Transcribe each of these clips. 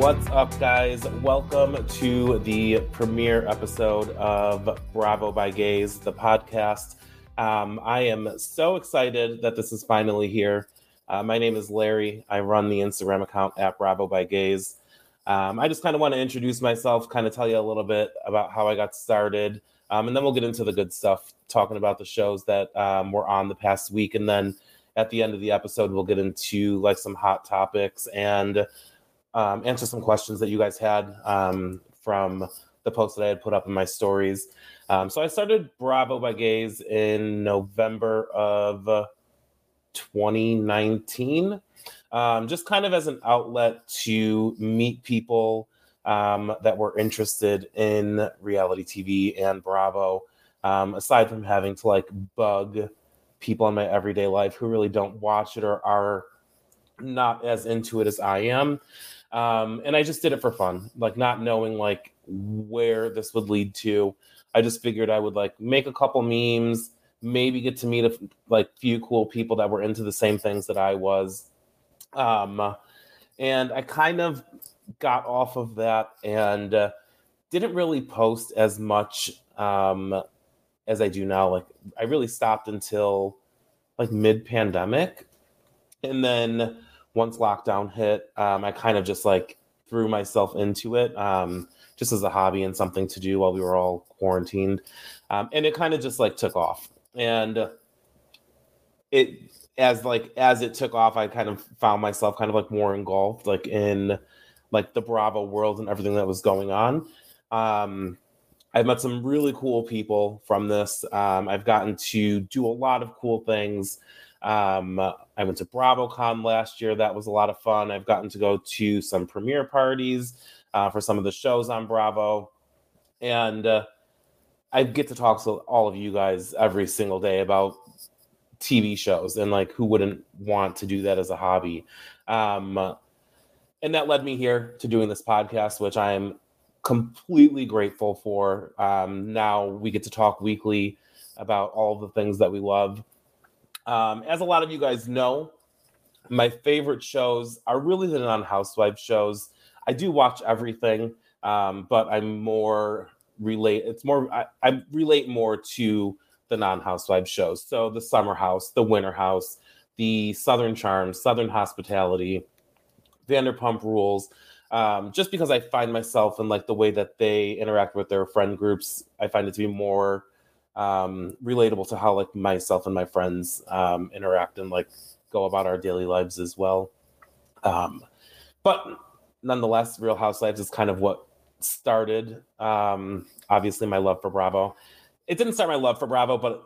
What's up, guys? Welcome to the premiere episode of Bravo by Gays, the podcast. Um, I am so excited that this is finally here. Uh, my name is Larry. I run the Instagram account at Bravo by Gays. Um, I just kind of want to introduce myself, kind of tell you a little bit about how I got started, um, and then we'll get into the good stuff, talking about the shows that um, were on the past week, and then at the end of the episode, we'll get into like some hot topics and um, answer some questions that you guys had um, from the posts that I had put up in my stories. Um, so I started Bravo by Gays in November of 2019, um, just kind of as an outlet to meet people um, that were interested in reality TV and Bravo. Um, aside from having to like bug people in my everyday life who really don't watch it or are not as into it as I am. Um, and I just did it for fun, like not knowing like where this would lead to. I just figured I would like make a couple memes, maybe get to meet a like few cool people that were into the same things that I was. Um, and I kind of got off of that and uh, didn't really post as much um, as I do now. Like I really stopped until like mid pandemic, and then once lockdown hit, um, I kind of just like threw myself into it um, just as a hobby and something to do while we were all quarantined. Um, and it kind of just like took off. And it, as like, as it took off, I kind of found myself kind of like more engulfed, like in like the Bravo world and everything that was going on. Um, I've met some really cool people from this. Um, I've gotten to do a lot of cool things. Um, I went to BravoCon last year. That was a lot of fun. I've gotten to go to some premiere parties uh, for some of the shows on Bravo. And uh, I get to talk to all of you guys every single day about TV shows and like who wouldn't want to do that as a hobby. Um, and that led me here to doing this podcast, which I am completely grateful for. Um, now we get to talk weekly about all the things that we love. Um, as a lot of you guys know, my favorite shows are really the non housewife shows. I do watch everything, um, but I'm more relate. It's more I, I relate more to the non housewife shows. So the Summer House, the Winter House, the Southern Charm, Southern Hospitality, Vanderpump Rules. Um, just because I find myself in like the way that they interact with their friend groups, I find it to be more um, relatable to how like myself and my friends um, interact and like go about our daily lives as well. Um, but nonetheless, Real Housewives is kind of what started. Um, obviously, my love for Bravo. It didn't start my love for Bravo, but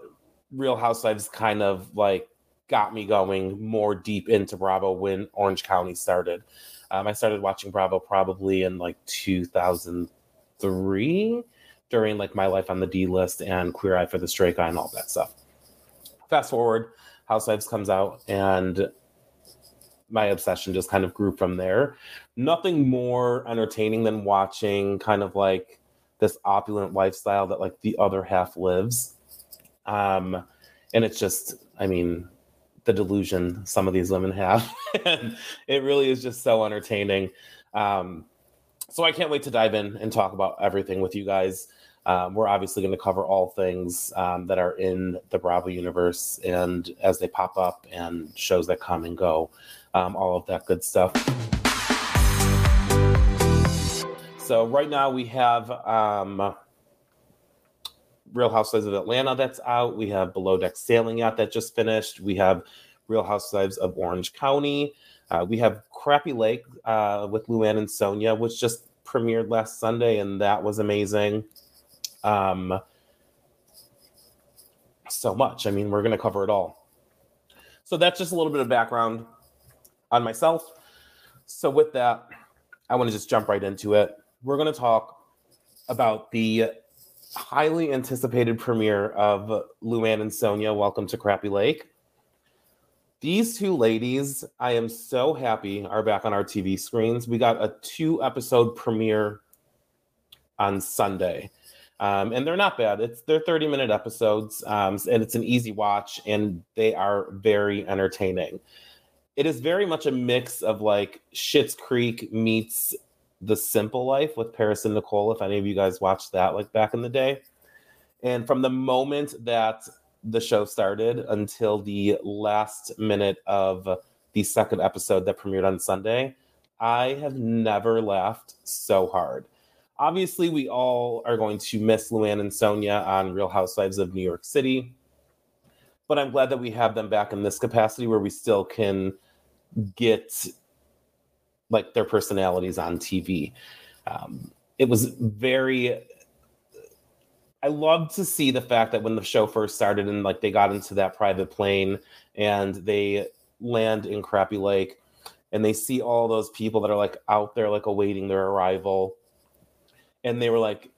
Real Housewives kind of like got me going more deep into Bravo when Orange County started. Um, I started watching Bravo probably in like 2003 during like my life on the D list and Queer Eye for the Straight Guy and all that stuff. Fast forward, Housewives comes out and my obsession just kind of grew from there. Nothing more entertaining than watching kind of like this opulent lifestyle that like the other half lives. Um, and it's just, I mean, the delusion some of these women have. and it really is just so entertaining. Um, so I can't wait to dive in and talk about everything with you guys. Um, we're obviously going to cover all things um, that are in the Bravo universe and as they pop up and shows that come and go, um, all of that good stuff. So right now we have um, Real Housewives of Atlanta that's out. We have Below Deck Sailing Yacht that just finished. We have Real Housewives of Orange County. Uh, we have Crappie Lake uh, with Luann and Sonja, which just premiered last Sunday, and that was amazing. Um, so much. I mean, we're going to cover it all. So that's just a little bit of background on myself. So with that, I want to just jump right into it. We're going to talk about the highly anticipated premiere of Luann and Sonja. Welcome to Crappie Lake. These two ladies, I am so happy, are back on our TV screens. We got a two episode premiere on Sunday. Um, and they're not bad. It's they're 30 minute episodes, um, and it's an easy watch, and they are very entertaining. It is very much a mix of like Schitt's Creek meets The Simple Life with Paris and Nicole, if any of you guys watched that like back in the day. And from the moment that the show started until the last minute of the second episode that premiered on Sunday, I have never laughed so hard. Obviously, we all are going to miss Luann and Sonja on Real Housewives of New York City, but I'm glad that we have them back in this capacity where we still can get like their personalities on TV. Um, it was very I loved to see the fact that when the show first started and like they got into that private plane and they land in Crappie Lake and they see all those people that are like out there like awaiting their arrival and they were like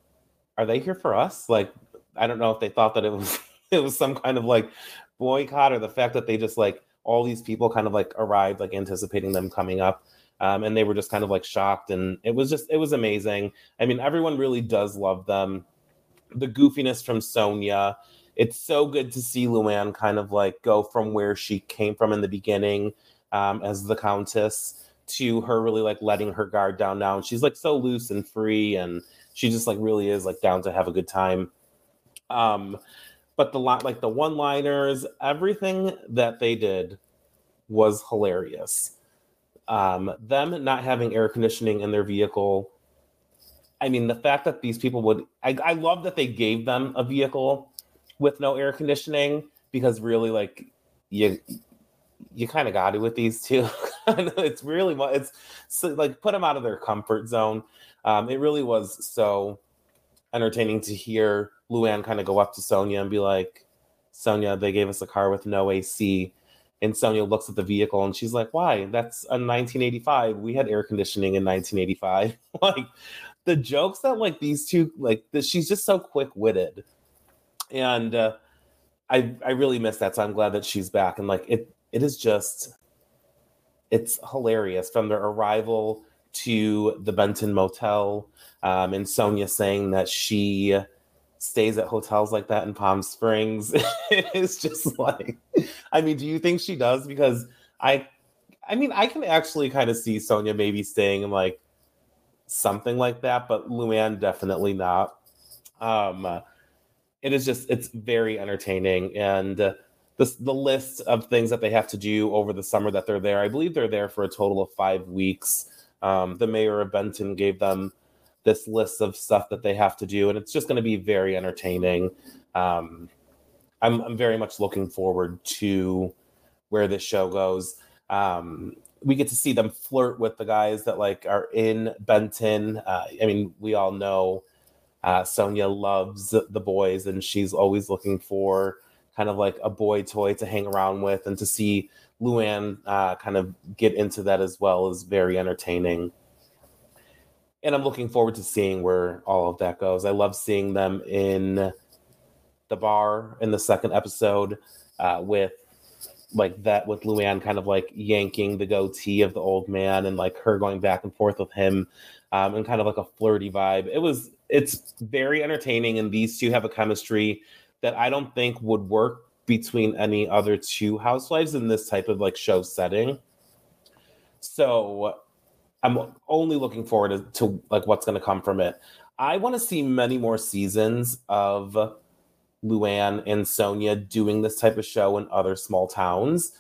are they here for us? Like i don't know if they thought that it was it was some kind of like boycott or the fact that they just like all these people kind of like arrived like anticipating them coming up. Um, and they were just kind of like shocked and it was just it was amazing. I mean everyone really does love them. The goofiness from sonja it's so good to see Luann kind of like go from where she came from in the beginning um, as the Countess to her really like letting her guard down now. And she's like so loose and free and she just like really is like down to have a good time. Um, but the lot like the one liners, everything that they did was hilarious. Um, them not having air conditioning in their vehicle I mean, the fact that these people would, I, I love that they gave them a vehicle with no air conditioning because really, like, you you kind of got it with these two. it's really it's so, like put them out of their comfort zone. Um, it really was so entertaining to hear Luann kind of go up to Sonja and be like, "Sonja, they gave us a car with no AC." And Sonja looks at the vehicle and she's like, "Why? That's a 1985. We had air conditioning in 1985." like the jokes that like these two like that she's just so quick witted, and uh, I I really miss that. So I'm glad that she's back and like it it is just it's hilarious from their arrival to the Benton Motel, um, and Sonja saying that she stays at hotels like that in Palm Springs. it's just like, I mean, do you think she does? Because I, I mean, I can actually kind of see Sonja maybe staying in like something like that, but Luann definitely not. Um, it is just it's very entertaining and the the list of things that they have to do over the summer that they're there. I believe they're there for a total of five weeks. Um, the mayor of Benton gave them this list of stuff that they have to do, and it's just going to be very entertaining. Um, I'm, I'm very much looking forward to where this show goes. Um, we get to see them flirt with the guys that like are in Benton. Uh, I mean, we all know uh, Sonja loves the boys, and she's always looking for kind of like a boy toy to hang around with, and to see Luann uh, kind of get into that as well is very entertaining. And I'm looking forward to seeing where all of that goes. I love seeing them in the bar in the second episode uh, with like that with Luann kind of like yanking the goatee of the old man and like her going back and forth with him um, and kind of like a flirty vibe. It was it's very entertaining and these two have a chemistry that I don't think would work between any other two housewives in this type of like show setting. So I'm only looking forward to, to like what's going to come from it. I want to see many more seasons of Luann and Sonja doing this type of show in other small towns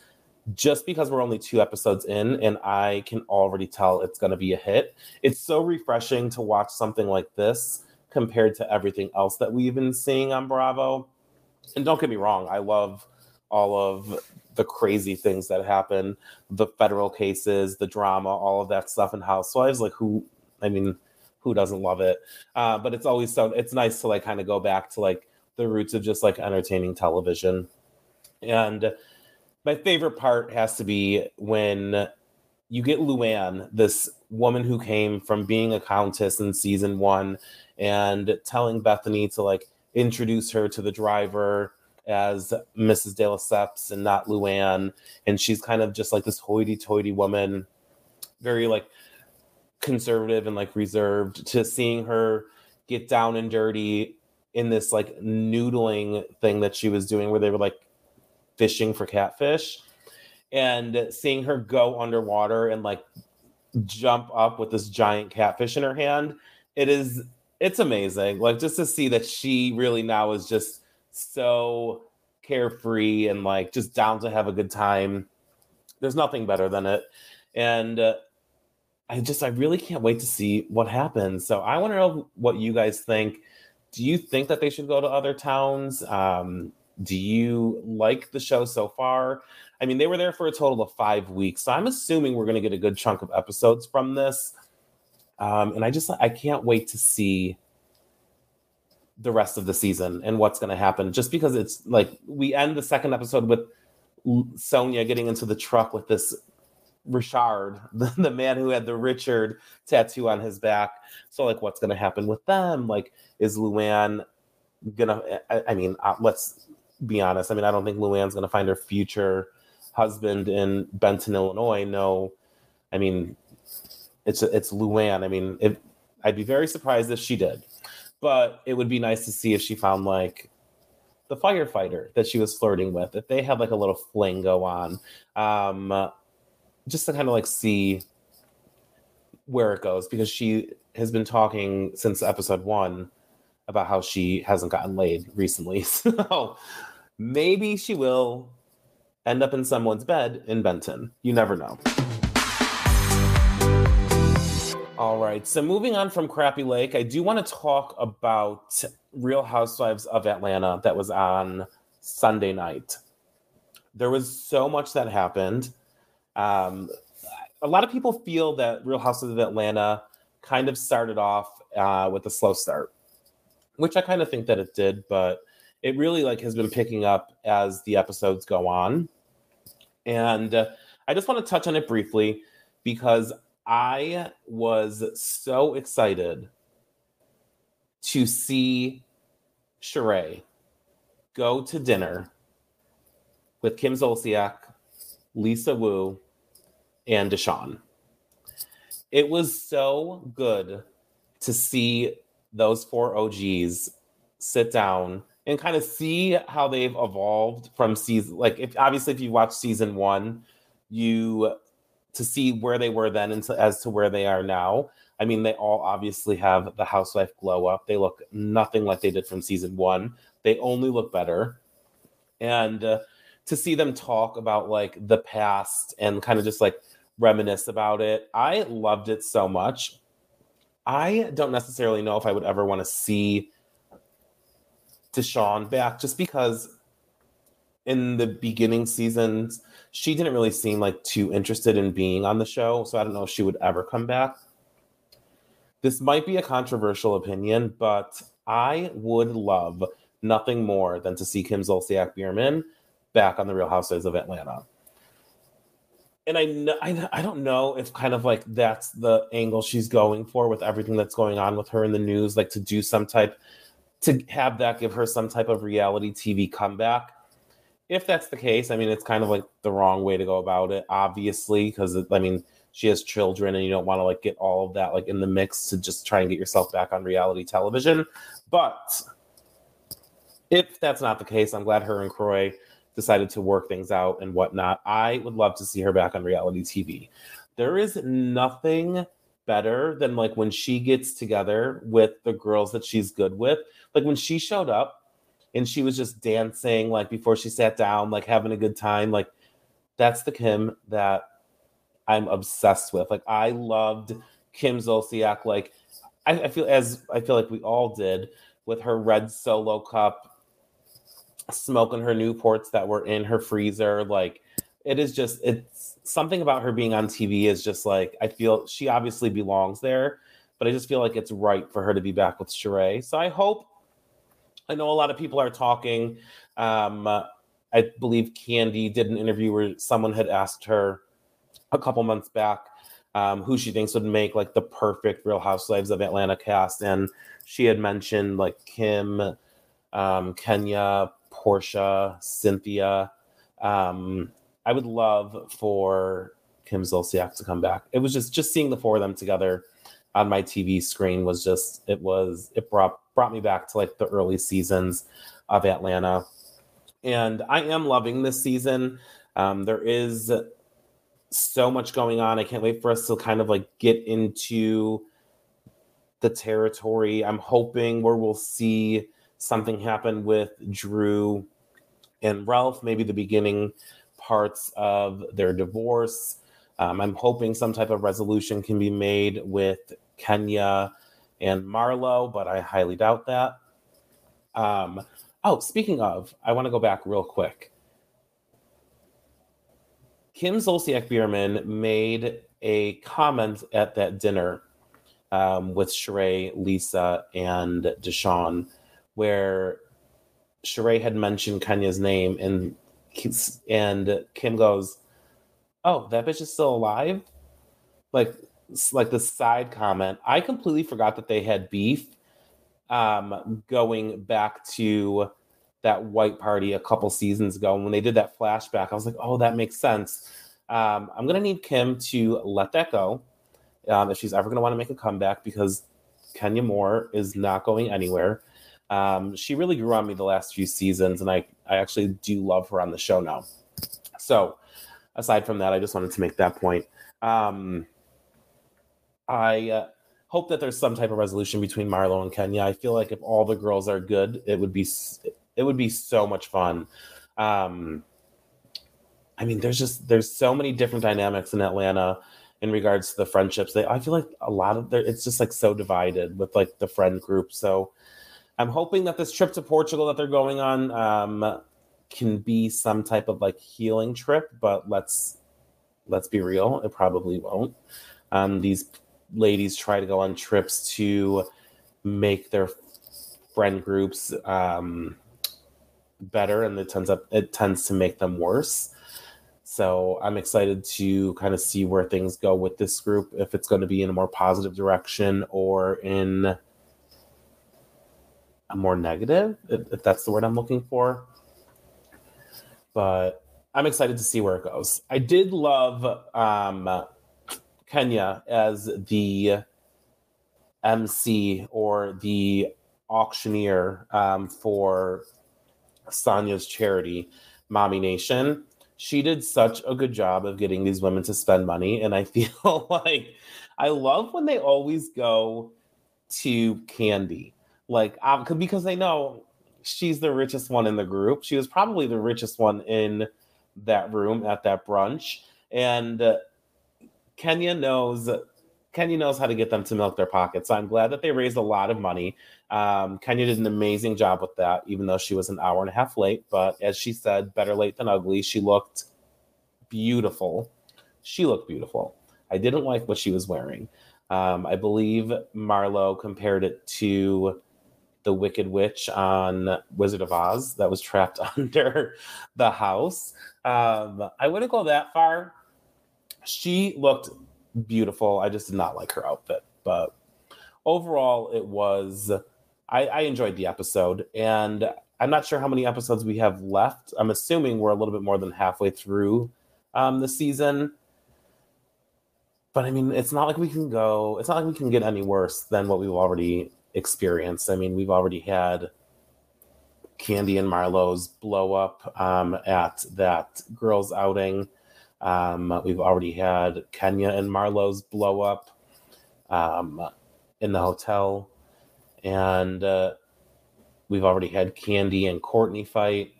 just because we're only two episodes in and I can already tell it's going to be a hit. It's so refreshing to watch something like this compared to everything else that we've been seeing on Bravo. And don't get me wrong, I love all of the crazy things that happen, the federal cases, the drama, all of that stuff in Housewives. Like, who, I mean, who doesn't love it? Uh, but it's always so, it's nice to like kind of go back to like, the roots of just like entertaining television. And my favorite part has to be when you get Luann, this woman who came from being a countess in season one, and telling Bethany to like introduce her to the driver as Mrs. De Lesseps and not Luann. And she's kind of just like this hoity toity woman, very like conservative and like reserved, to seeing her get down and dirty in this like noodling thing that she was doing where they were like fishing for catfish and seeing her go underwater and like jump up with this giant catfish in her hand. It is it's amazing. Like just to see that she really now is just so carefree and like just down to have a good time. There's nothing better than it. And uh, I just I really can't wait to see what happens. So I want to know what you guys think. Do you think that they should go to other towns? Um, do you like the show so far? I mean, they were there for a total of five weeks, so I'm assuming we're going to get a good chunk of episodes from this. Um, and I just I can't wait to see the rest of the season and what's going to happen. Just because it's like we end the second episode with Sonja getting into the truck with this Richard, the, the man who had the Richard tattoo on his back. So like, what's going to happen with them? Like, is Luann gonna? I, I mean, uh, let's be honest. I mean, I don't think Luann's going to find her future husband in Benton, Illinois. No, I mean, it's it's Luann. I mean, if, I'd be very surprised if she did, but it would be nice to see if she found like the firefighter that she was flirting with. If they had like a little fling go on, um, just to kind of like see where it goes because she has been talking since episode one about how she hasn't gotten laid recently. So maybe she will end up in someone's bed in Benton. You never know. All right. So moving on from Crappie Lake, I do want to talk about Real Housewives of Atlanta that was on Sunday night. There was so much that happened. Um, a lot of people feel that Real Housewives of Atlanta kind of started off uh, with a slow start, which I kind of think that it did, but it really like has been picking up as the episodes go on. And uh, I just want to touch on it briefly because I was so excited to see Sheree go to dinner with Kim Zolciak, Lisa Wu, and Deshawn. It was so good to see those four OGs sit down and kind of see how they've evolved from season like if obviously if you watch season one you to see where they were then and to, as to where they are now. I mean, they all obviously have the housewife glow up. They look nothing like they did from season one. They only look better. And uh, to see them talk about like the past and kind of just like reminisce about it, I loved it so much. I don't necessarily know if I would ever want to see Deshawn back just because in the beginning seasons, she didn't really seem like too interested in being on the show. So I don't know if she would ever come back. This might be a controversial opinion, but I would love nothing more than to see Kim Zolciak Biermann back on the Real Housewives of Atlanta. And I, know, I I don't know if kind of like that's the angle she's going for with everything that's going on with her in the news, like to do some type to have that give her some type of reality TV comeback if that's the case, I mean, it's kind of like the wrong way to go about it, obviously, because I mean, she has children and you don't want to like get all of that like in the mix to just try and get yourself back on reality television. But if that's not the case, I'm glad her and Kroy decided to work things out and whatnot. I would love to see her back on reality TV. There is nothing better than like when she gets together with the girls that she's good with. Like when she showed up and she was just dancing like before she sat down, like having a good time. Like that's the Kim that I'm obsessed with. Like I loved Kim Zolciak. Like I, I feel as I feel like we all did with her red solo cup, smoking her Newports that were in her freezer. Like it is just it's something about her being on TV is just like I feel she obviously belongs there, but I just feel like it's right for her to be back with Sheree. So I hope I know a lot of people are talking. Um, I believe Kandi did an interview where someone had asked her a couple months back um, who she thinks would make like the perfect Real Housewives of Atlanta cast, and she had mentioned like Kim, um, Kenya, Porsha, Cynthia. Um, I would love for Kim Zolciak to come back. It was just just seeing the four of them together on my TV screen was just it was it brought brought me back to like the early seasons of Atlanta. And I am loving this season. Um, there is so much going on. I can't wait for us to kind of like get into the territory. I'm hoping where we'll see something happen with Drew and Ralph, maybe the beginning parts of their divorce. Um, I'm hoping some type of resolution can be made with Kenya and Marlo, but I highly doubt that. Um, oh, speaking of, I want to go back real quick. Kim Zolciak Biermann made a comment at that dinner um, with Sheree, Lisa, and Deshawn, where Sheree had mentioned Kenya's name, and and Kim goes, "Oh, that bitch is still alive." Like, like the side comment. I completely forgot that they had beef. Um, going back to that white party a couple seasons ago, and when they did that flashback, I was like, "Oh, that makes sense." Um, I'm gonna need Kim to let that go um, if she's ever gonna want to make a comeback because Kenya Moore is not going anywhere. Um, she really grew on me the last few seasons, and I I actually do love her on the show now. So, aside from that, I just wanted to make that point. Um, I uh, hope that there's some type of resolution between Marlo and Kenya. I feel like if all the girls are good, it would be it would be so much fun. Um, I mean, there's just there's so many different dynamics in Atlanta in regards to the friendships. They I feel like a lot of there it's just like so divided with like the friend group. So I'm hoping that this trip to Portugal that they're going on um, can be some type of like healing trip, but let's let's be real, it probably won't. Um, these ladies try to go on trips to make their friend groups um, better, and it tends up it tends to make them worse. So I'm excited to kind of see where things go with this group, if it's going to be in a more positive direction or in more negative, if, if that's the word I'm looking for. But I'm excited to see where it goes. I did love um, Kenya as the MC or the auctioneer um, for Sonya's charity, Mommy Nation. She did such a good job of getting these women to spend money. And I feel like I love when they always go to Kandi like um, because they know she's the richest one in the group. She was probably the richest one in that room at that brunch, and uh, Kenya knows Kenya knows how to get them to milk their pockets. So I'm glad that they raised a lot of money. Um, Kenya did an amazing job with that, even though she was an hour and a half late. But as she said, better late than ugly. She looked beautiful. She looked beautiful. I didn't like what she was wearing. Um, I believe Marlo compared it to the Wicked Witch on Wizard of Oz that was trapped under the house. Um, I wouldn't go that far. She looked beautiful. I just did not like her outfit, but overall, it was. I, I enjoyed the episode, and I'm not sure how many episodes we have left. I'm assuming we're a little bit more than halfway through um, the season. But I mean, it's not like we can go. It's not like we can get any worse than what we've already experience. I mean, we've already had Kandi and Marlo's blow up um, at that girls' outing. Um, we've already had Kenya and Marlo's blow up um, in the hotel, and uh, we've already had Kandi and Courtney fight.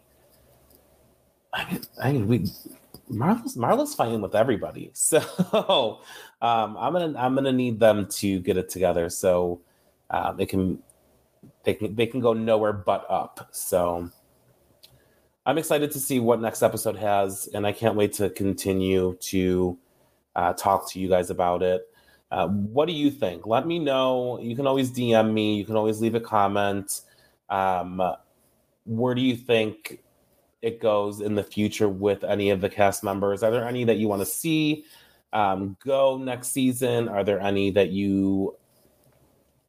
I mean, I mean, we Marlo's Marlo's fighting with everybody, so um, I'm gonna I'm gonna need them to get it together. So um, it can they can they can go nowhere but up. So I'm excited to see what next episode has, and I can't wait to continue to uh, talk to you guys about it. Uh, what do you think? Let me know. You can always DM me. You can always leave a comment. Um, where do you think it goes in the future with any of the cast members? Are there any that you want to see um, go next season? Are there any that you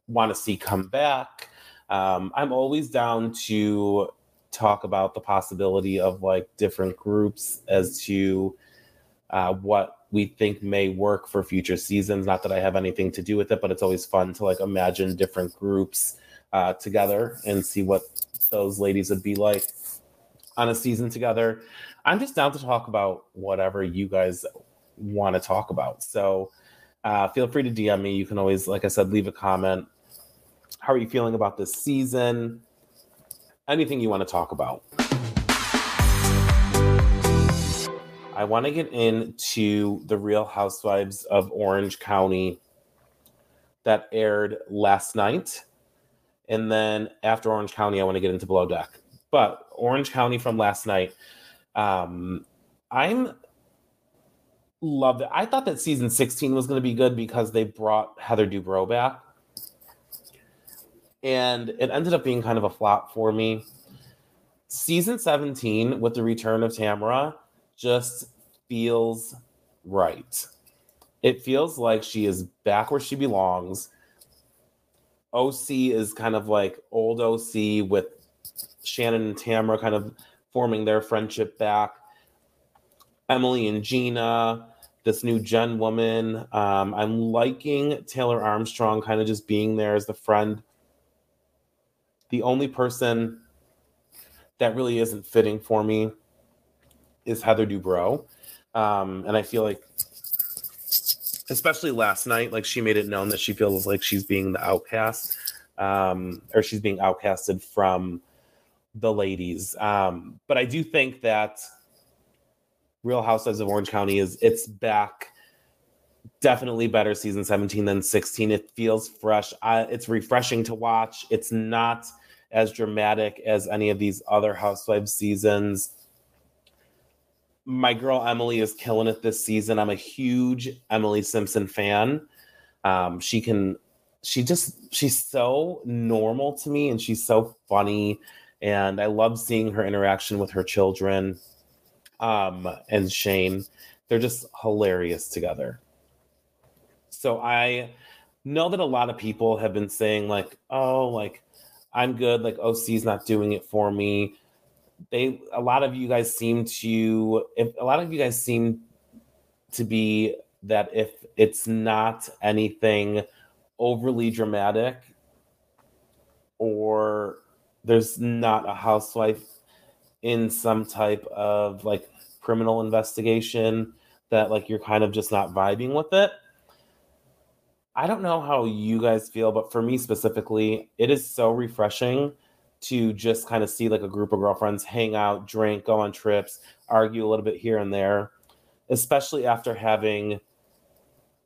want to see come back. Um, I'm always down to talk about the possibility of like different groups as to uh, what we think may work for future seasons. Not that I have anything to do with it, but it's always fun to like imagine different groups uh, together and see what those ladies would be like on a season together. I'm just down to talk about whatever you guys want to talk about. So uh, feel free to DM me. You can always, like I said, leave a comment. How are you feeling about this season? Anything you want to talk about. I want to get into the Real Housewives of Orange County that aired last night. And then after Orange County, I want to get into Below Deck. But Orange County from last night, um, I'm loved it. I thought that season 16 was going to be good because they brought Heather Dubrow back. And it ended up being kind of a flop for me. Season 17, with the return of Tamra, just feels right. It feels like she is back where she belongs. OC is kind of like old OC with Shannon and Tamra kind of forming their friendship back. Emily and Gina, this new Jen woman. Um, I'm liking Taylor Armstrong kind of just being there as the friend. The only person that really isn't fitting for me is Heather Dubrow. Um, and I feel like, especially last night, like she made it known that she feels like she's being the outcast, um, or she's being outcasted from the ladies. Um, but I do think that Real Housewives of Orange County is it's back. Definitely better season 17 than 16. It feels fresh. I, it's refreshing to watch. It's not as dramatic as any of these other Housewives seasons. My girl Emily is killing it this season. I'm a huge Emily Simpson fan. Um, she can, she just, she's so normal to me and she's so funny. And I love seeing her interaction with her children um, and Shane. They're just hilarious together. So I know that a lot of people have been saying, like, oh, like, I'm good. Like, OC's not doing it for me. They, a lot of you guys seem to, if a lot of you guys seem to be that if it's not anything overly dramatic or there's not a housewife in some type of like criminal investigation that like you're kind of just not vibing with it. I don't know how you guys feel, but for me specifically, it is so refreshing to just kind of see like a group of girlfriends hang out, drink, go on trips, argue a little bit here and there, especially after having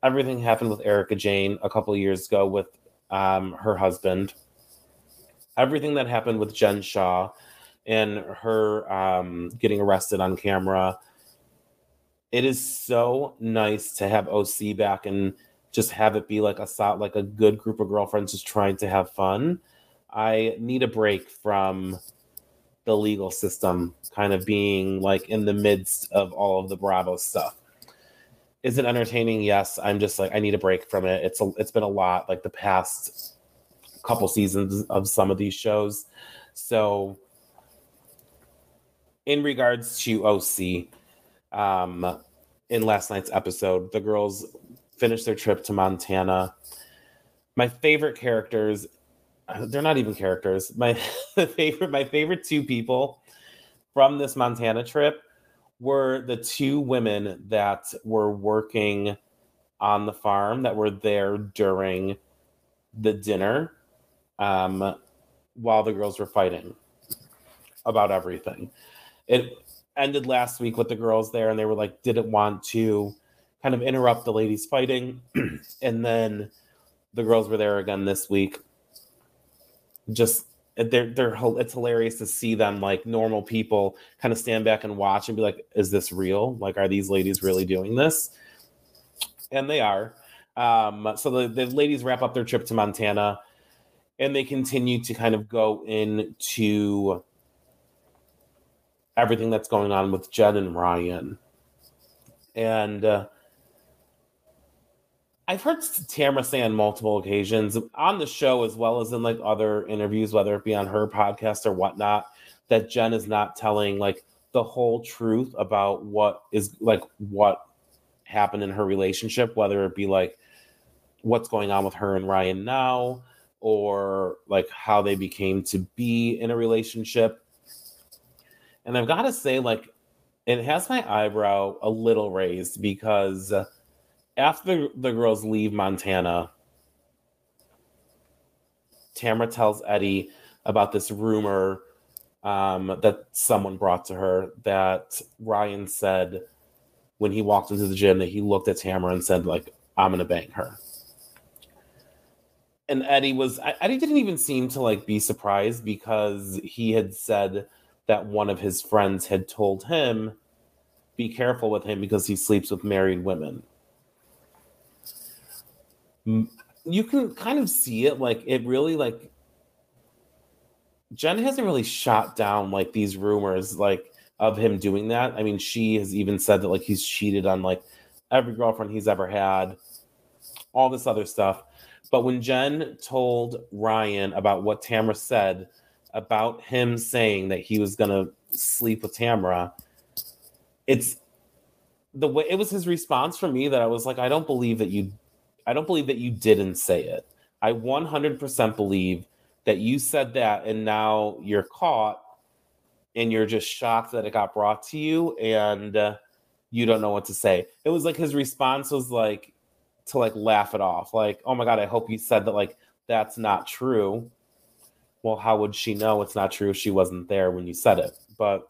everything happened with Erika Jayne a couple years ago with um, her husband. Everything that happened with Jen Shah and her um, getting arrested on camera. It is so nice to have OC back and just have it be like a like a good group of girlfriends just trying to have fun. I need a break from the legal system kind of being like in the midst of all of the Bravo stuff. Is it entertaining? Yes. I'm just like I need a break from it. It's a, it's been a lot like the past couple seasons of some of these shows. So in regards to OC, um, in last night's episode, the girls finished their trip to Montana. My favorite characters, they're not even characters. My favorite, my favorite two people from this Montana trip were the two women that were working on the farm that were there during the dinner um, while the girls were fighting about everything it ended last week with the girls there and they were like didn't want to kind of interrupt the ladies fighting. And then the girls were there again this week. Just they're they're it's hilarious to see them like normal people kind of stand back and watch and be like is this real? Like are these ladies really doing this? And they are. Um so the, the ladies wrap up their trip to montana and they continue to kind of go into everything that's going on with Jen and Ryan. And uh, I've heard Tamra say on multiple occasions on the show, as well as in like other interviews, whether it be on her podcast or whatnot, that Jen is not telling like the whole truth about what is like what happened in her relationship, whether it be like what's going on with her and Ryan now, or like how they became to be in a relationship. And I've got to say, like, it has my eyebrow a little raised because after the girls leave Montana, Tamra tells Eddie about this rumor um, that someone brought to her that Ryan said when he walked into the gym that he looked at Tamra and said, like, I'm gonna bang her. And Eddie was Eddie didn't even seem to like be surprised because he had said that one of his friends had told him, be careful with him because he sleeps with married women. You can kind of see it like it really like Jen hasn't really shot down like these rumors like of him doing that. I mean, she has even said that like he's cheated on like every girlfriend he's ever had, all this other stuff. But when Jen told Ryan about what Tamra said about him saying that he was gonna sleep with Tamra, it's the way it was his response for me that I was like, I don't believe that you I don't believe that you didn't say it. I 100% believe that you said that and now you're caught and you're just shocked that it got brought to you and uh, you don't know what to say. It was like his response was like to like laugh it off. Like, "Oh my god, I hope you said that like that's not true." Well, how would she know it's not true if she wasn't there when you said it? But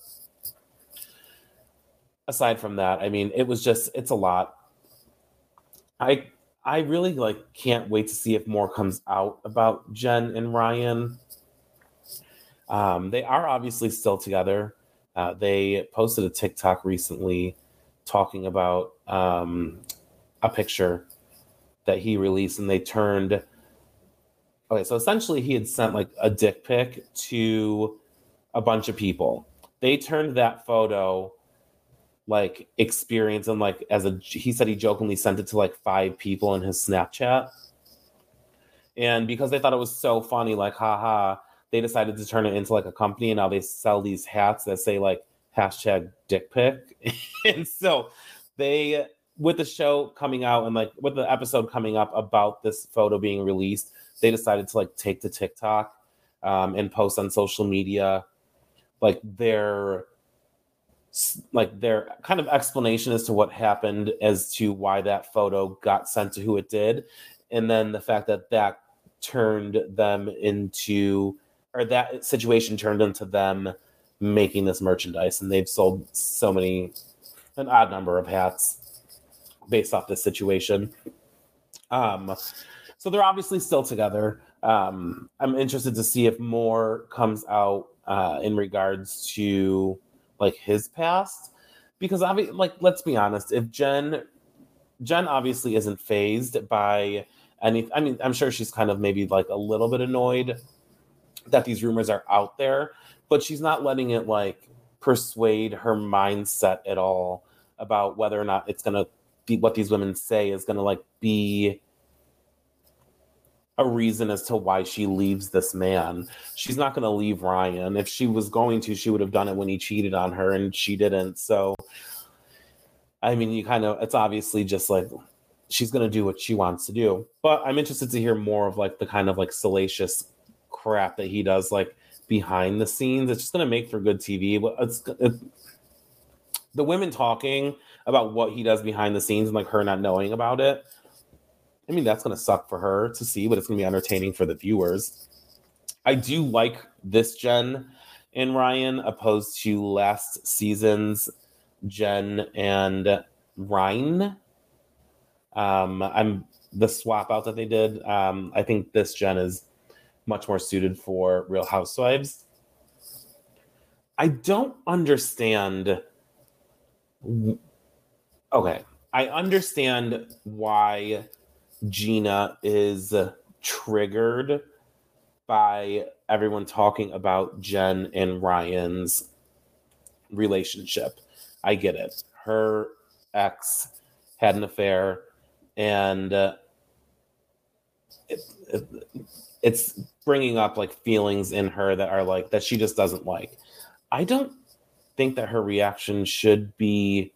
aside from that, I mean, it was just it's a lot. I I really like can't wait to see if more comes out about Jen and Ryan. Um, they are obviously still together. Uh, they posted a TikTok recently talking about um, a picture that he released, and they turned. Okay, so essentially, he had sent like a dick pic to a bunch of people. They turned that photo like experience and like as a he said he jokingly sent it to like five people in his Snapchat. And because they thought it was so funny, like haha, they decided to turn it into like a company and now they sell these hats that say like hashtag dick pic. and so they with the show coming out and like with the episode coming up about this photo being released, they decided to like take to TikTok um, and post on social media like their like their kind of explanation as to what happened as to why that photo got sent to who it did and then the fact that that turned them into or that situation turned into them making this merchandise and they've sold so many an odd number of hats based off this situation. Um so they're obviously still together. Um i'm interested to see if more comes out uh in regards to like his past. Because obviously like let's be honest if jen jen obviously isn't phased by any i mean i'm sure she's kind of maybe like a little bit annoyed that these rumors are out there but she's not letting it like persuade her mindset at all about whether or not it's gonna be what these women say is gonna like be a reason as to why she leaves this man. She's not going to leave Ryan. If she was going to, she would have done it when he cheated on her, and she didn't. So, I mean, you kind of, it's obviously just like she's going to do what she wants to do. But I'm interested to hear more of like the kind of like salacious crap that he does, like behind the scenes. It's just going to make for good TV. It's, it, the women talking about what he does behind the scenes and like her not knowing about it I mean, that's going to suck for her to see, but it's going to be entertaining for the viewers. I do like this Jen and Ryan opposed to last season's Jen and Ryan. Um, I'm the swap out that they did. Um, I think this Jen is much more suited for Real Housewives. I don't understand. Okay, I understand why Gina is triggered by everyone talking about Jen and Ryan's relationship. I get it. Her ex had an affair, and uh, it, it, it's bringing up like feelings in her that are like that she just doesn't like. I don't think that her reaction should be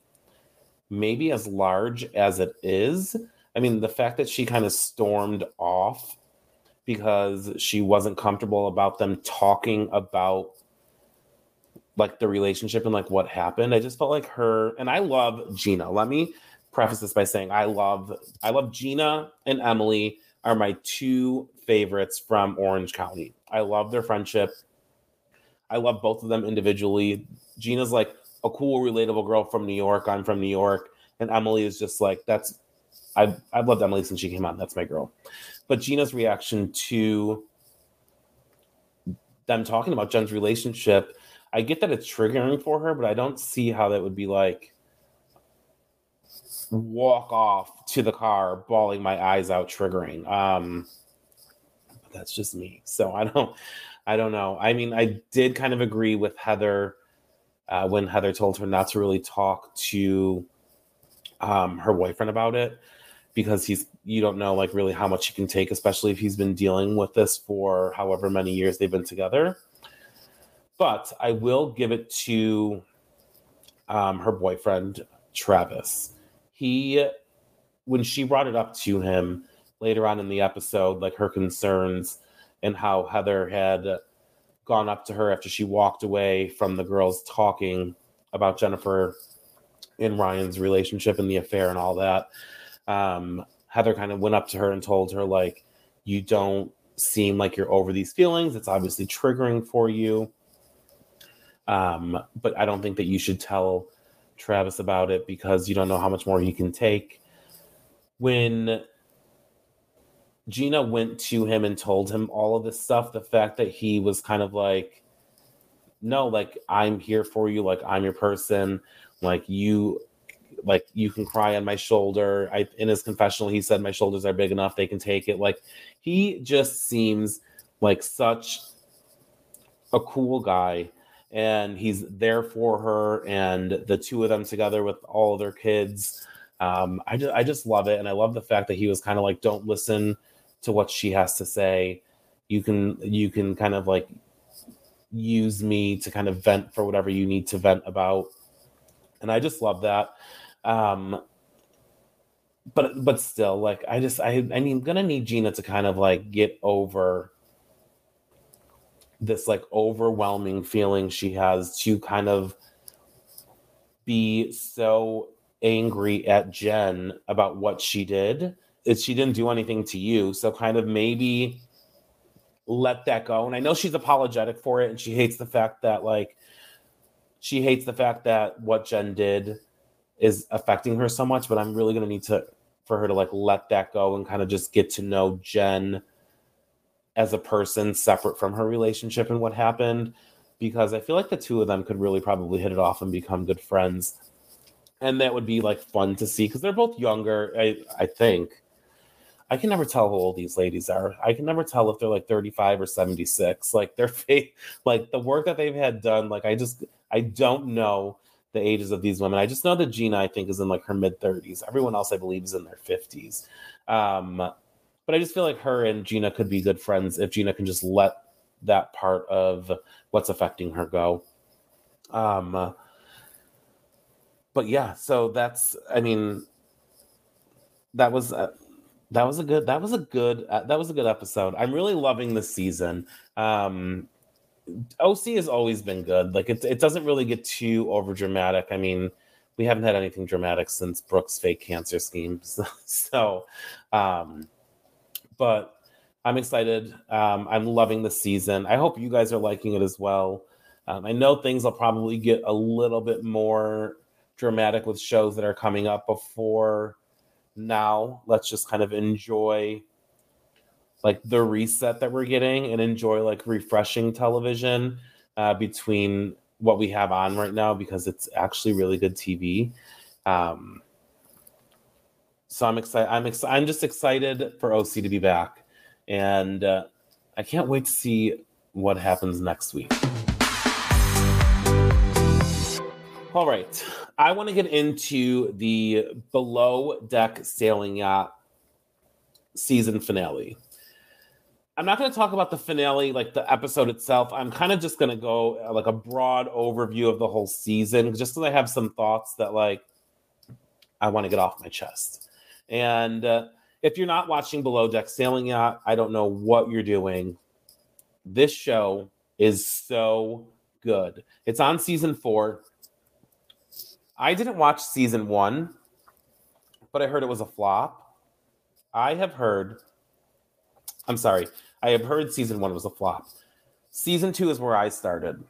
maybe as large as it is I mean, the fact that she kind of stormed off because she wasn't comfortable about them talking about like the relationship and like what happened. I just felt like her and I love Gina. Let me preface this by saying I love I love Gina and Emily are my two favorites from Orange County. I love their friendship. I love both of them individually. Gina's like a cool, relatable girl from New York. I'm from New York. And Emily is just like, that's, I've, I've loved Emily since she came on. That's my girl. But Gina's reaction to them talking about Jen's relationship, I get that it's triggering for her, but I don't see how that would be like, walk off to the car bawling my eyes out triggering um but that's just me so i don't i don't know i mean i did kind of agree with heather uh, when heather told her not to really talk to um her boyfriend about it because he's you don't know like really how much he can take especially if he's been dealing with this for however many years they've been together. But i will give it to um her boyfriend travis. He when she brought it up to him later on in the episode like her concerns and how heather had gone up to her after she walked away from the girls talking about jennifer and ryan's relationship and the affair and all that um, heather kind of went up to her and told her like you don't seem like you're over these feelings it's obviously triggering for you um, but i don't think that you should tell Travis about it because you don't know how much more he can take. When Gina went to him and told him all of this stuff, the fact that he was kind of like, no, like, I'm here for you. Like, I'm your person. Like, you. Like you can cry on my shoulder. I in his confessional, he said my shoulders are big enough; they can take it. Like he just seems like such a cool guy and he's there for her and the two of them together with all their kids um, I, just, I just love it and i love the fact that he was kind of like don't listen to what she has to say you can you can kind of like use me to kind of vent for whatever you need to vent about and i just love that um but but still like i just i i mean gonna need gina to kind of like get over this like overwhelming feeling she has to kind of be so angry at Jen about what she did. Is she didn't do anything to you. So kind of maybe let that go. And I know she's apologetic for it and she hates the fact that like she hates the fact that what Jen did is affecting her so much, but I'm really gonna need to for her to like let that go and kind of just get to know Jen as a person separate from her relationship and what happened because I feel like the two of them could really probably hit it off and become good friends. And that would be like fun to see because they're both younger, I, I think. I can never tell how old these ladies are. I can never tell if they're like 35 or 76. Like their face, like the work that they've had done, like I just I don't know the ages of these women. I just know that Gina, I think, is in like her mid 30s. Everyone else, I believe, is in their 50s. Um, but I just feel like her and Gina could be good friends if Gina can just let that part of what's affecting her go. Um, but yeah, so that's I mean, that was uh, that was a good that was a good uh, that was a good episode. I'm really loving this season. Um, OC has always been good. Like it, it doesn't really get too over dramatic. I mean, we haven't had anything dramatic since Brooks' fake cancer schemes. So um, but I'm excited. Um, I'm loving the season. I hope you guys are liking it as well. Um, I know things will probably get a little bit more dramatic with shows that are coming up before now. Let's just kind of enjoy like the reset that we're getting and enjoy like refreshing television uh, between what we have on right now because it's actually really good TV. Um, so I'm excited. I'm excited. I'm just excited for OC to be back, and uh, I can't wait to see what happens next week. All right, I want to get into the below deck sailing yacht season finale. I'm not going to talk about the finale, like the episode itself. I'm kind of just going to go uh, like a broad overview of the whole season, just because I have some thoughts that like I want to get off my chest. And uh, if you're not watching Below Deck Sailing Yacht, I don't know what you're doing. This show is so good. It's on season four. I didn't watch season one, but I heard it was a flop. I have heard, I'm sorry, I have heard season one was a flop. Season two is where I started.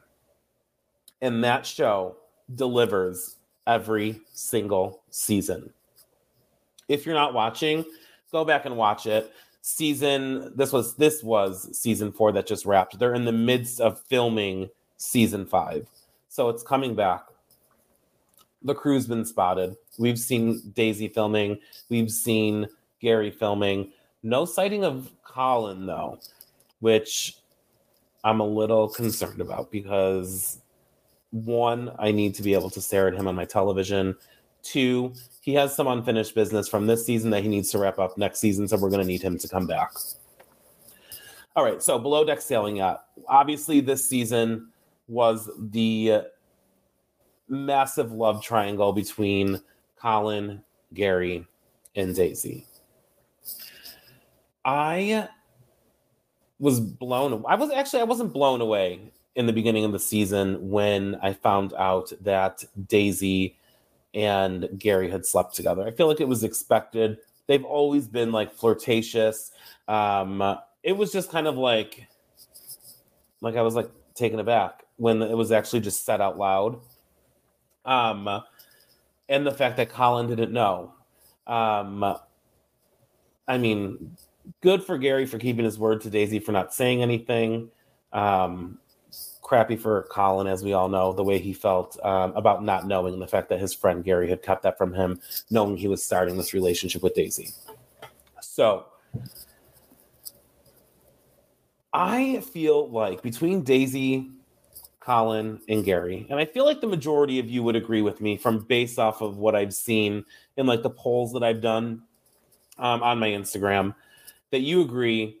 And that show delivers every single season. If you're not watching, go back and watch it. Season this was this was season 4 that just wrapped. They're in the midst of filming season 5. So it's coming back. The crew's been spotted. We've seen Daisy filming, we've seen Gary filming. No sighting of Colin though, which I'm a little concerned about because one, I need to be able to stare at him on my television. Two, he has some unfinished business from this season that he needs to wrap up next season, so we're going to need him to come back. All right, so below deck sailing yacht. Obviously, this season was the massive love triangle between Colin, Gary, and Daisy. I was blown. I was actually I wasn't blown away in the beginning of the season when I found out that Daisy and Gary had slept together. I feel like it was expected. They've always been like flirtatious. Um, it was just kind of like, like I was like taken aback when it was actually just said out loud. Um, and the fact that Colin didn't know. Um, I mean, good for Gary for keeping his word to Daisy for not saying anything. Um, crappy for Colin, as we all know, the way he felt um, about not knowing the fact that his friend Gary had kept that from him, knowing he was starting this relationship with Daisy. So I feel like between Daisy, Colin, and Gary, and I feel like the majority of you would agree with me from based off of what I've seen in like the polls that I've done um, on my Instagram, that you agree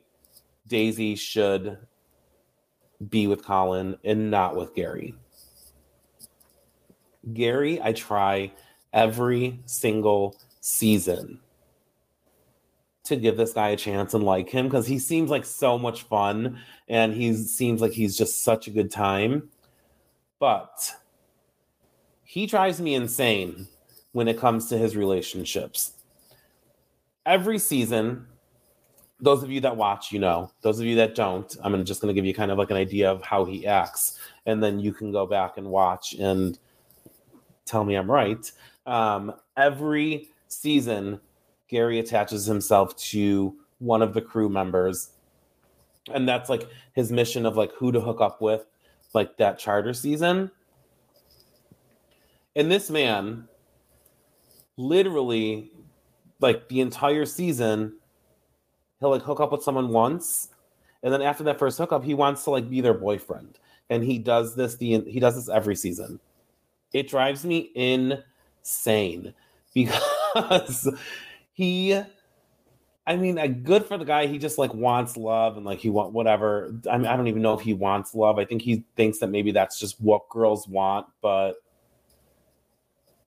Daisy should be with Colin and not with Gary. Gary, I try every single season to give this guy a chance and like him because he seems like so much fun and he seems like he's just such a good time. But he drives me insane when it comes to his relationships. Every season, those of you that watch, you know. Those of you that don't, I'm just going to give you kind of like an idea of how he acts, and then you can go back and watch and tell me I'm right. Um, every season, Gary attaches himself to one of the crew members, and that's like his mission of like who to hook up with, like that charter season. And this man, literally, like the entire season he'll like hook up with someone once and then after that first hookup he wants to like be their boyfriend and he does this the he does this every season it drives me insane because he I mean, good for the guy. He just like wants love and like he want whatever. I mean, I don't even know if he wants love. I think he thinks that maybe that's just what girls want, but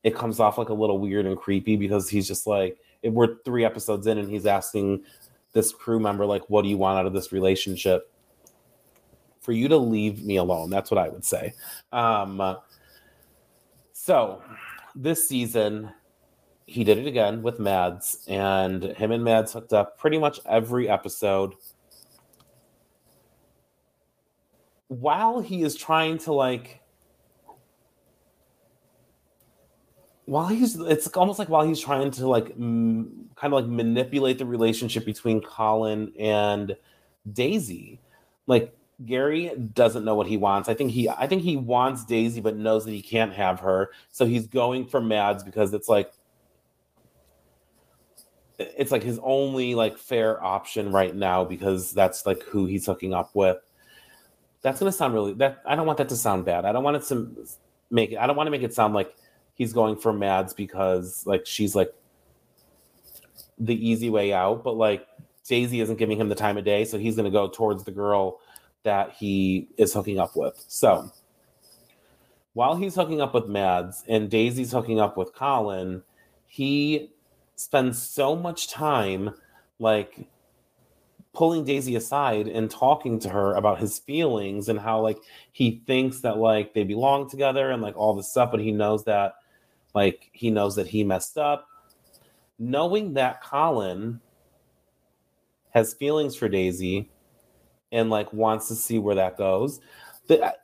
it comes off like a little weird and creepy because he's just like we're three episodes in and he's asking this crew member like what do you want out of this relationship? For you to leave me alone that's what i would say. Um so this season he did it again with mads and him and mads hooked up pretty much every episode. While he is trying to like while he's it's almost like while he's trying to like m- kind of like manipulate the relationship between Colin and Daisy like Gary doesn't know what he wants. I think he I think he wants Daisy but knows that he can't have her. So he's going for Mads because it's like it's like his only like fair option right now because that's like who he's hooking up with. That's going to sound really that I don't want that to sound bad. I don't want it to make it I don't want to make it sound like he's going for Mads because like she's like the easy way out, but like Daisy isn't giving him the time of day, so he's going to go towards the girl that he is hooking up with. So while he's hooking up with Mads and Daisy's hooking up with Colin, he spends so much time like pulling Daisy aside and talking to her about his feelings and how like he thinks that like they belong together and like all this stuff, but he knows that like he knows that he messed up. Knowing that Colin has feelings for Daisy and like wants to see where that goes.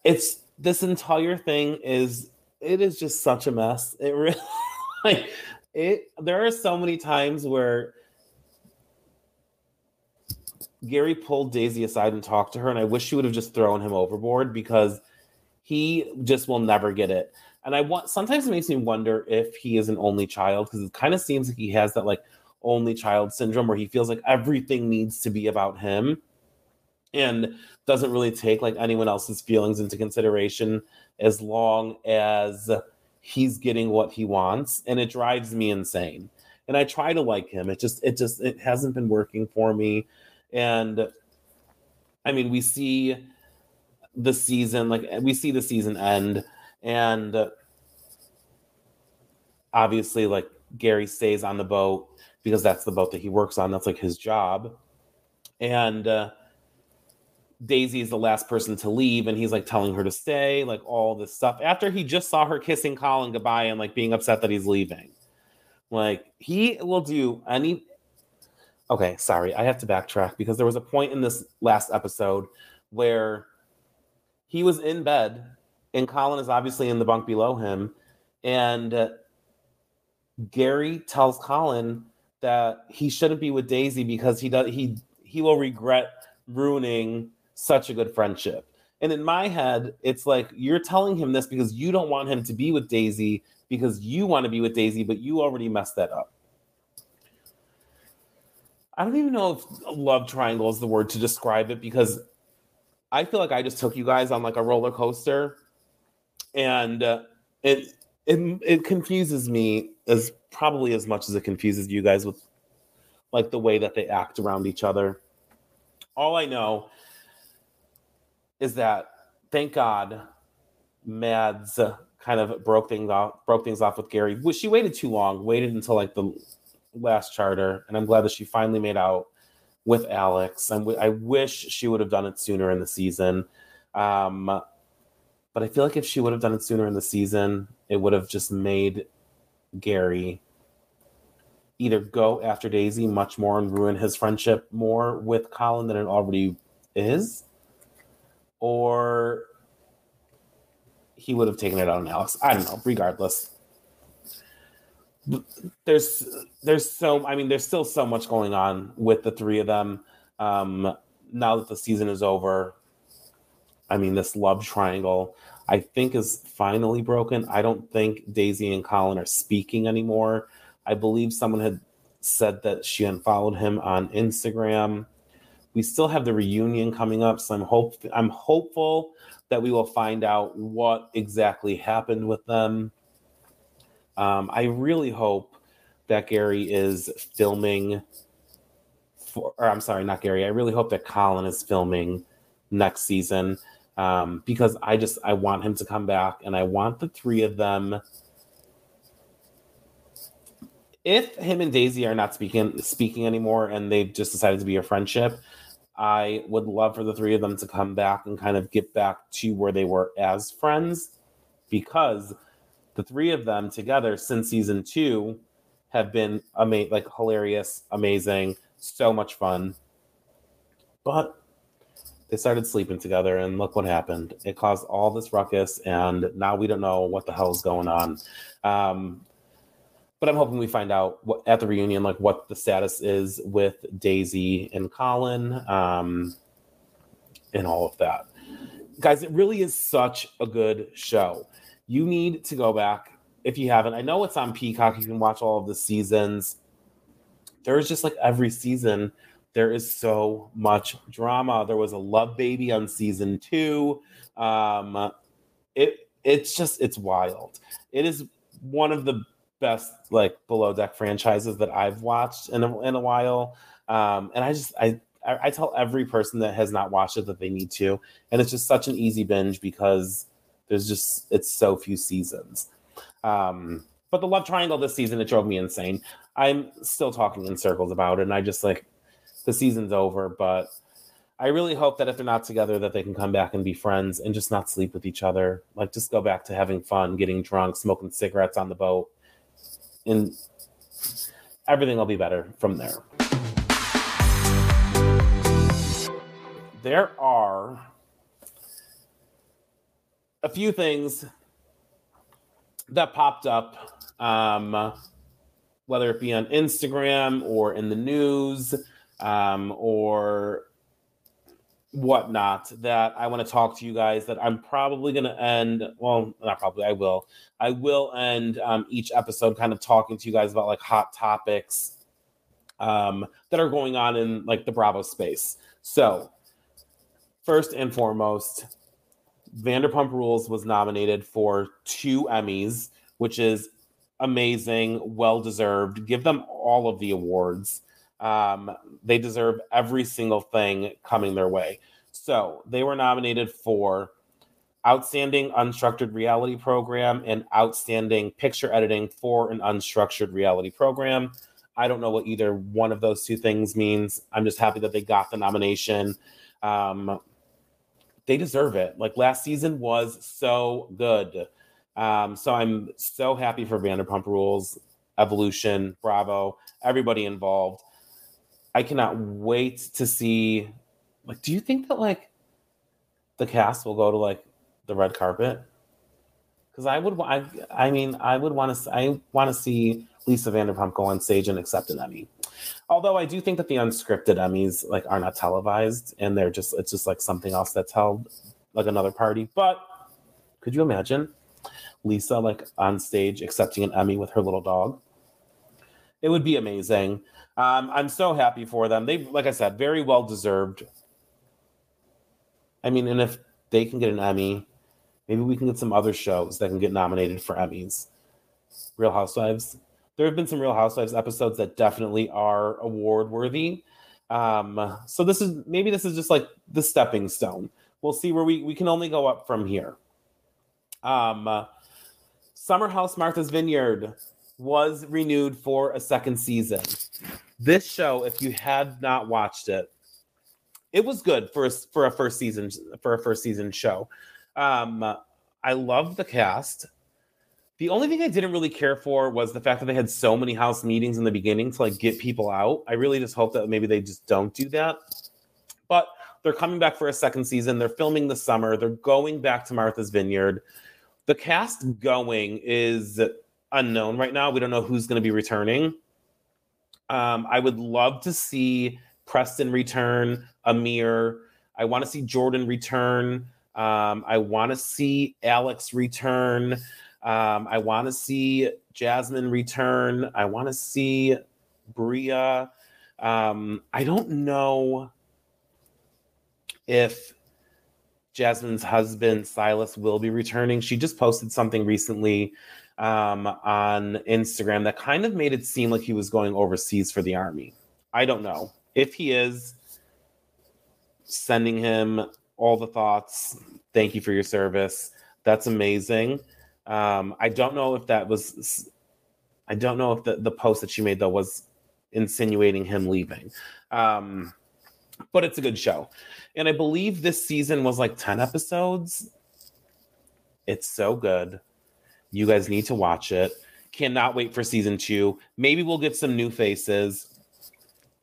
It's this entire thing is it is just such a mess. It really like it there are so many times where Gary pulled Daisy aside and talked to her, and I wish she would have just thrown him overboard because he just will never get it. And I want sometimes it makes me wonder if he is an only child because it kind of seems like he has that like only child syndrome where he feels like everything needs to be about him and doesn't really take like anyone else's feelings into consideration as long as he's getting what he wants. And it drives me insane. And i try to like him. It just it just it hasn't been working for me. And I mean, we see the season, like we see the season end, and obviously, like Gary stays on the boat because that's the boat that he works on. That's like his job. And uh, Daisy is the last person to leave, and he's like telling her to stay, like all this stuff. After he just saw her kissing Colin goodbye and like being upset that he's leaving. Like he will do any okay, sorry, I have to backtrack because there was a point in this last episode where he was in bed and Colin is obviously in the bunk below him. And uh, Gary tells Colin that he shouldn't be with Daisy because he does he he will regret ruining such a good friendship. And in my head, it's like you're telling him this because you don't want him to be with Daisy because you want to be with Daisy, but you already messed that up. I don't even know if love triangle is the word to describe it because I feel like I just took you guys on like a roller coaster, and uh, it it it confuses me as probably as much as it confuses you guys with like the way that they act around each other. All I know is that thank God Mads kind of broke things off broke things off with Gary. She waited too long, waited until like the last charter, and I'm glad that she finally made out with Alex. And I wish she would have done it sooner in the season. Um, but I feel like if she would have done it sooner in the season, it would have just made Gary either go after Daisy much more and ruin his friendship more with Colin than it already is, or he would have taken it out on Alex. I don't know. Regardless, there's there's so I mean there's still so much going on with the three of them. Um, now that the season is over, I mean this love triangle I think is finally broken. I don't think Daisy and Colin are speaking anymore. I believe someone had said that she unfollowed him on Instagram. We still have the reunion coming up, so I'm hope I'm hopeful that we will find out what exactly happened with them. Um, I really hope that Gary is filming for, or I'm sorry, not Gary. I really hope that Colin is filming next season um, because I just I want him to come back and I want the three of them. If him and Daisy are not speaking speaking anymore and they've just decided to be a friendship, I would love for the three of them to come back and kind of get back to where they were as friends because the three of them together since season two have been ama- like hilarious, amazing, so much fun. But they started sleeping together, and look what happened. It caused all this ruckus, and now we don't know what the hell is going on. Um, but I'm hoping we find out what, at the reunion, like what the status is with Daisy and Colin, um, and all of that. Guys, it really is such a good show you need to go back if you haven't. I know it's on Peacock. You can watch all of the seasons. There's just like every season, there is so much drama. There was a love baby on season two. Um, it it's just it's wild. It is one of the best like below deck franchises that I've watched in a, in a while. Um, and I just I I tell every person that has not watched it that they need to, and it's just such an easy binge because there's just it's so few seasons. Um, but the love triangle this season it drove me insane. I'm still talking in circles about it, and I just like the season's over, but I really hope that if they're not together, that they can come back and be friends and just not sleep with each other. Like just go back to having fun, getting drunk, smoking cigarettes on the boat, and everything will be better from there. There are a few things that popped up, um, whether it be on Instagram or in the news um, or whatnot, that I want to talk to you guys. That I'm probably going to end. Well, not probably. I will. I will end um, each episode kind of talking to you guys about like hot topics um, that are going on in like the Bravo space. So, first and foremost, Vanderpump Rules was nominated for two Emmys, which is amazing, well deserved. Give them all of the awards. Um, they deserve every single thing coming their way. So they were nominated for Outstanding Unstructured Reality Program and Outstanding Picture Editing for an Unstructured Reality Program. I don't know what either one of those two things means. I'm just happy that they got the nomination. Um, they deserve it. Like last season was so good. Um, so I'm so happy for Vanderpump Rules, Evolution, Bravo, everybody involved. I cannot wait to see. Like, do you think that like the cast will go to like the red carpet? Because I would, I, I mean, I would want to, I want to see Lisa Vanderpump go on stage and accept an Emmy. Although I do think that the unscripted Emmys like are not televised and they're just it's just like something else that's held like another party. But could you imagine Lisa like on stage accepting an Emmy with her little dog? It would be amazing. Um, I'm so happy for them. They, like I said, very well deserved. I mean, and if they can get an Emmy, maybe we can get some other shows that can get nominated for Emmys. Real Housewives. There have been some Real Housewives episodes that definitely are award worthy. Um, so this is maybe this is just like the stepping stone. We'll see where we we can only go up from here. Um, Summer House Martha's Vineyard was renewed for a second season. This show, if you had not watched it, it was good for a, for a first season for a first season show. Um, I love the cast. The only thing I didn't really care for was the fact that they had so many house meetings in the beginning to like get people out. I really just hope that maybe they just don't do that. But they're coming back for a second season. They're filming the summer. They're going back to Martha's Vineyard. The cast going is unknown right now. We don't know who's going to be returning. Um, I would love to see Preston return, Amir. I want to see Jordan return. Um, I want to see Alex return. Um, I want to see Jasmine return. I want to see Bria. Um, I don't know if Jasmine's husband Silas will be returning. She just posted something recently um, on Instagram that kind of made it seem like he was going overseas for the army. I don't know if he is. Sending him all the thoughts. Thank you for your service. That's amazing. Um, I don't know if that was. I don't know if the, the post that she made though was insinuating him leaving. Um, but it's a good show. And I believe this season was like 10 episodes. It's so good. You guys need to watch it. Cannot wait for season two. Maybe we'll get some new faces.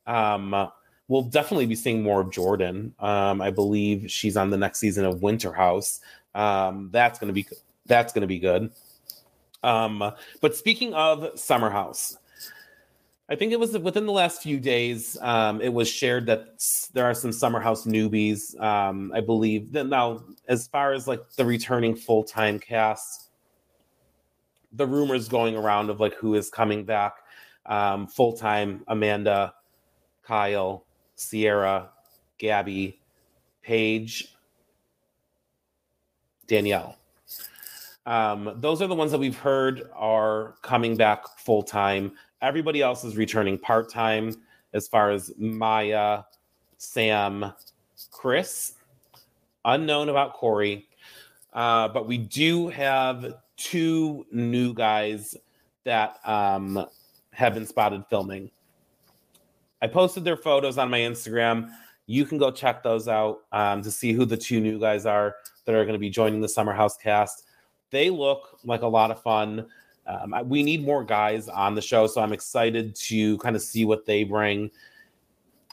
Um, we'll definitely be seeing more of Jordan. Um, I believe she's on the next season of Winter House. Um, that's gonna be that's gonna be good. Um, but speaking of Summer House, I think it was within the last few days. Um, it was shared that there are some Summer House newbies. Um, I believe that now, as far as like the returning full time cast, the rumors going around of like who is coming back um, full time Amanda, Kyle, Ciara, Gabby, Paige, Danielle. Um, those are the ones that we've heard are coming back full time. Everybody else is returning part time, as far as Maya, Sam, Chris. Unknown about Corey. Uh, but we do have two new guys that um, have been spotted filming. I posted their photos on my Instagram. You can go check those out um, to see who the two new guys are that are going to be joining the Summer House cast. They look like a lot of fun. Um, we need more guys on the show, so I'm excited to kind of see what they bring.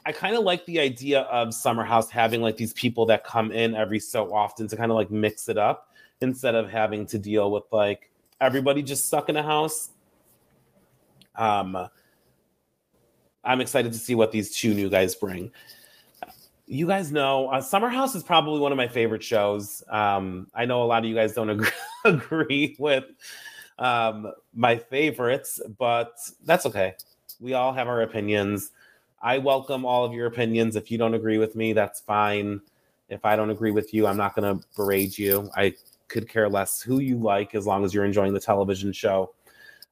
I kind of like the idea of Summer House having like these people that come in every so often to kind of like mix it up instead of having to deal with like everybody just stuck in a house. Um, I'm excited to see what these two new guys bring. You guys know uh, Summer House is probably one of my favorite shows. Um, I know a lot of you guys don't agree, agree with um, my favorites, but that's okay. We all have our opinions. I welcome all of your opinions. If you don't agree with me, that's fine. If I don't agree with you, I'm not going to berate you. I could care less who you like as long as you're enjoying the television show.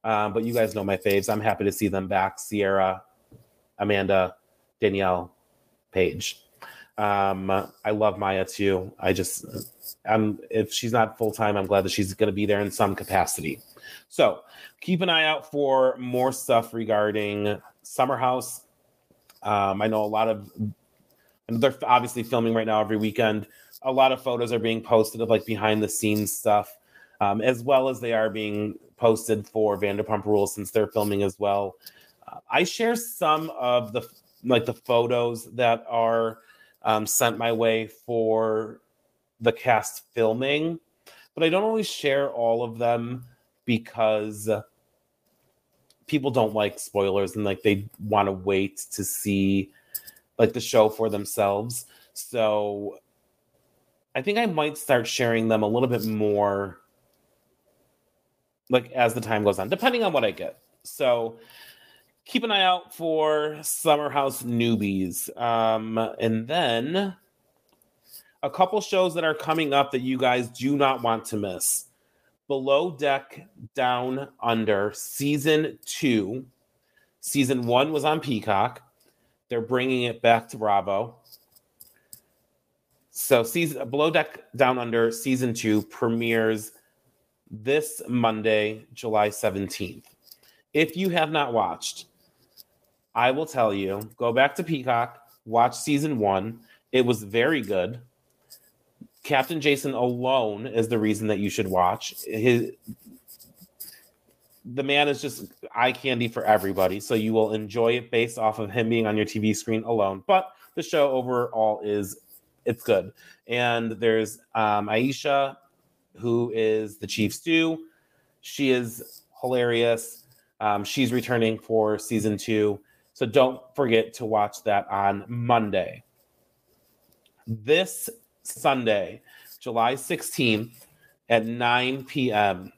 Um, but you guys know my faves. I'm happy to see them back. Ciara, Amanda, Danielle, Paige. Um, I love Maya too. I just, I'm if she's not full time, I'm glad that she's going to be there in some capacity. So keep an eye out for more stuff regarding Summer House. Um, I know a lot of, they're obviously filming right now every weekend. A lot of photos are being posted of like behind the scenes stuff, um, as well as they are being posted for Vanderpump Rules since they're filming as well. Uh, I share some of the like the photos that are um, sent my way for the cast filming, but I don't always share all of them because people don't like spoilers and like they want to wait to see like the show for themselves. So I think I might start sharing them a little bit more like as the time goes on, depending on what I get. So keep an eye out for Summer House newbies. Um, and then a couple shows that are coming up that you guys do not want to miss. Below Deck Down Under season two. Season one was on Peacock. They're bringing it back to Bravo. So, season Below Deck Down Under season two premieres this Monday, July 17th. If you have not watched, I will tell you go back to Peacock, watch season one. It was very good. Captain Jason alone is the reason that you should watch. His the man is just eye candy for everybody, so you will enjoy it based off of him being on your TV screen alone. But the show overall is it's good. And there's um, Aesha, who is the chief stew. She is hilarious. Um, she's returning for season two. So don't forget to watch that on Monday. This Sunday, July 16th at 9 p.m.,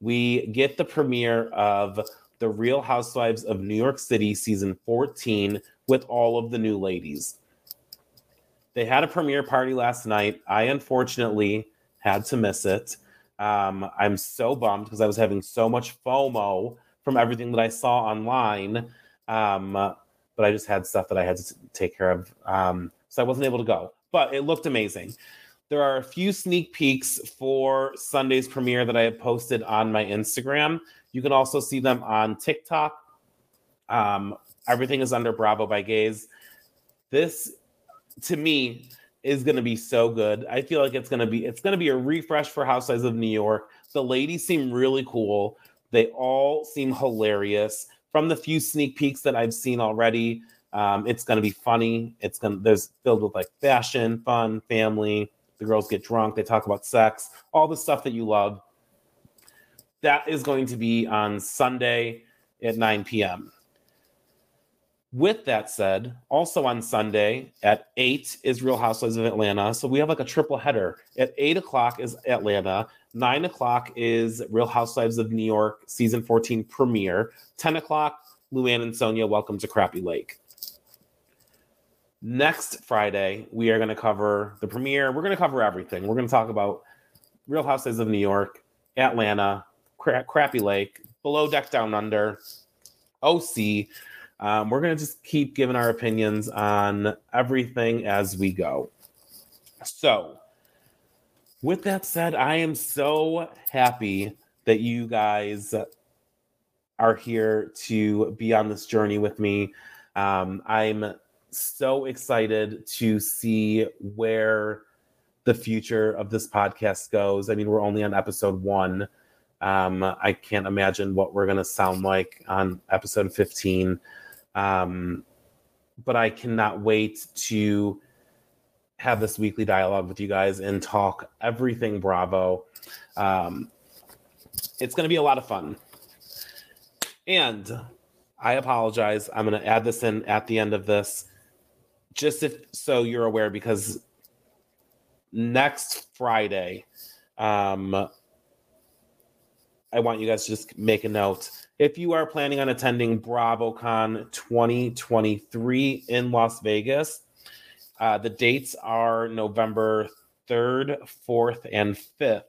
we get the premiere of The Real Housewives of New York City season 14 with all of the new ladies. They had a premiere party last night. I unfortunately had to miss it. Um, I'm so bummed because I was having so much FOMO from everything that I saw online. Um, but I just had stuff that I had to take care of. Um, so I wasn't able to go but it looked amazing. There are a few sneak peeks for Sunday's premiere that I have posted on my Instagram. You can also see them on TikTok. Um, everything is under Bravobygays. This, to me, is going to be so good. I feel like it's going to be it's going to be a refresh for Housewives of New York. The ladies seem really cool. They all seem hilarious. From the few sneak peeks that I've seen already, um, it's going to be funny. It's going to there's filled with like fashion, fun, family. The girls get drunk. They talk about sex, all the stuff that you love. That is going to be on Sunday at 9 p.m. With that said, also on Sunday at 8 is Real Housewives of Atlanta. So we have like a triple header. At 8 o'clock is Atlanta. 9 o'clock is Real Housewives of New York season 14 premiere. 10 o'clock, Luann and Sonja welcome to Crappie Lake. Next Friday, we are going to cover the premiere. We're going to cover everything. We're going to talk about Real Housewives of New York, Atlanta, Cra- Crappie Lake, Below Deck Down Under, OC. Um, we're going to just keep giving our opinions on everything as we go. So, with that said, I am so happy that you guys are here to be on this journey with me. Um, I'm so excited to see where the future of this podcast goes. I mean, we're only on episode one. Um, I can't imagine what we're going to sound like on episode 15. Um, but I cannot wait to have this weekly dialogue with you guys and talk everything Bravo. Um, it's going to be a lot of fun. And I apologize. I'm going to add this in at the end of this, just if so you're aware, because next Friday, um, I want you guys to just make a note. If you are planning on attending BravoCon 2023 in Las Vegas, uh, the dates are November 3rd, 4th, and 5th.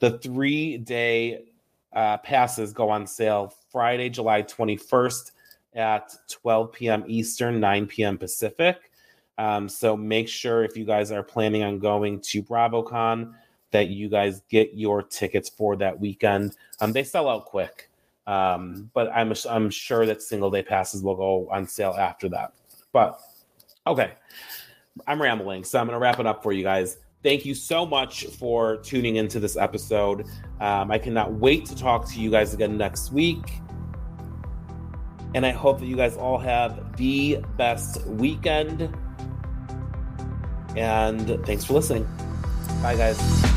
The three day uh, passes go on sale Friday, July 21st at 12 p.m. Eastern, 9 p.m. Pacific. Um, so make sure if you guys are planning on going to BravoCon that you guys get your tickets for that weekend. Um, they sell out quick, um, but I'm I'm sure that single day passes will go on sale after that. But okay, I'm rambling, so I'm going to wrap it up for you guys. Thank you so much for tuning into this episode. Um, I cannot wait to talk to you guys again next week. And I hope that you guys all have the best weekend. And thanks for listening. Bye, guys.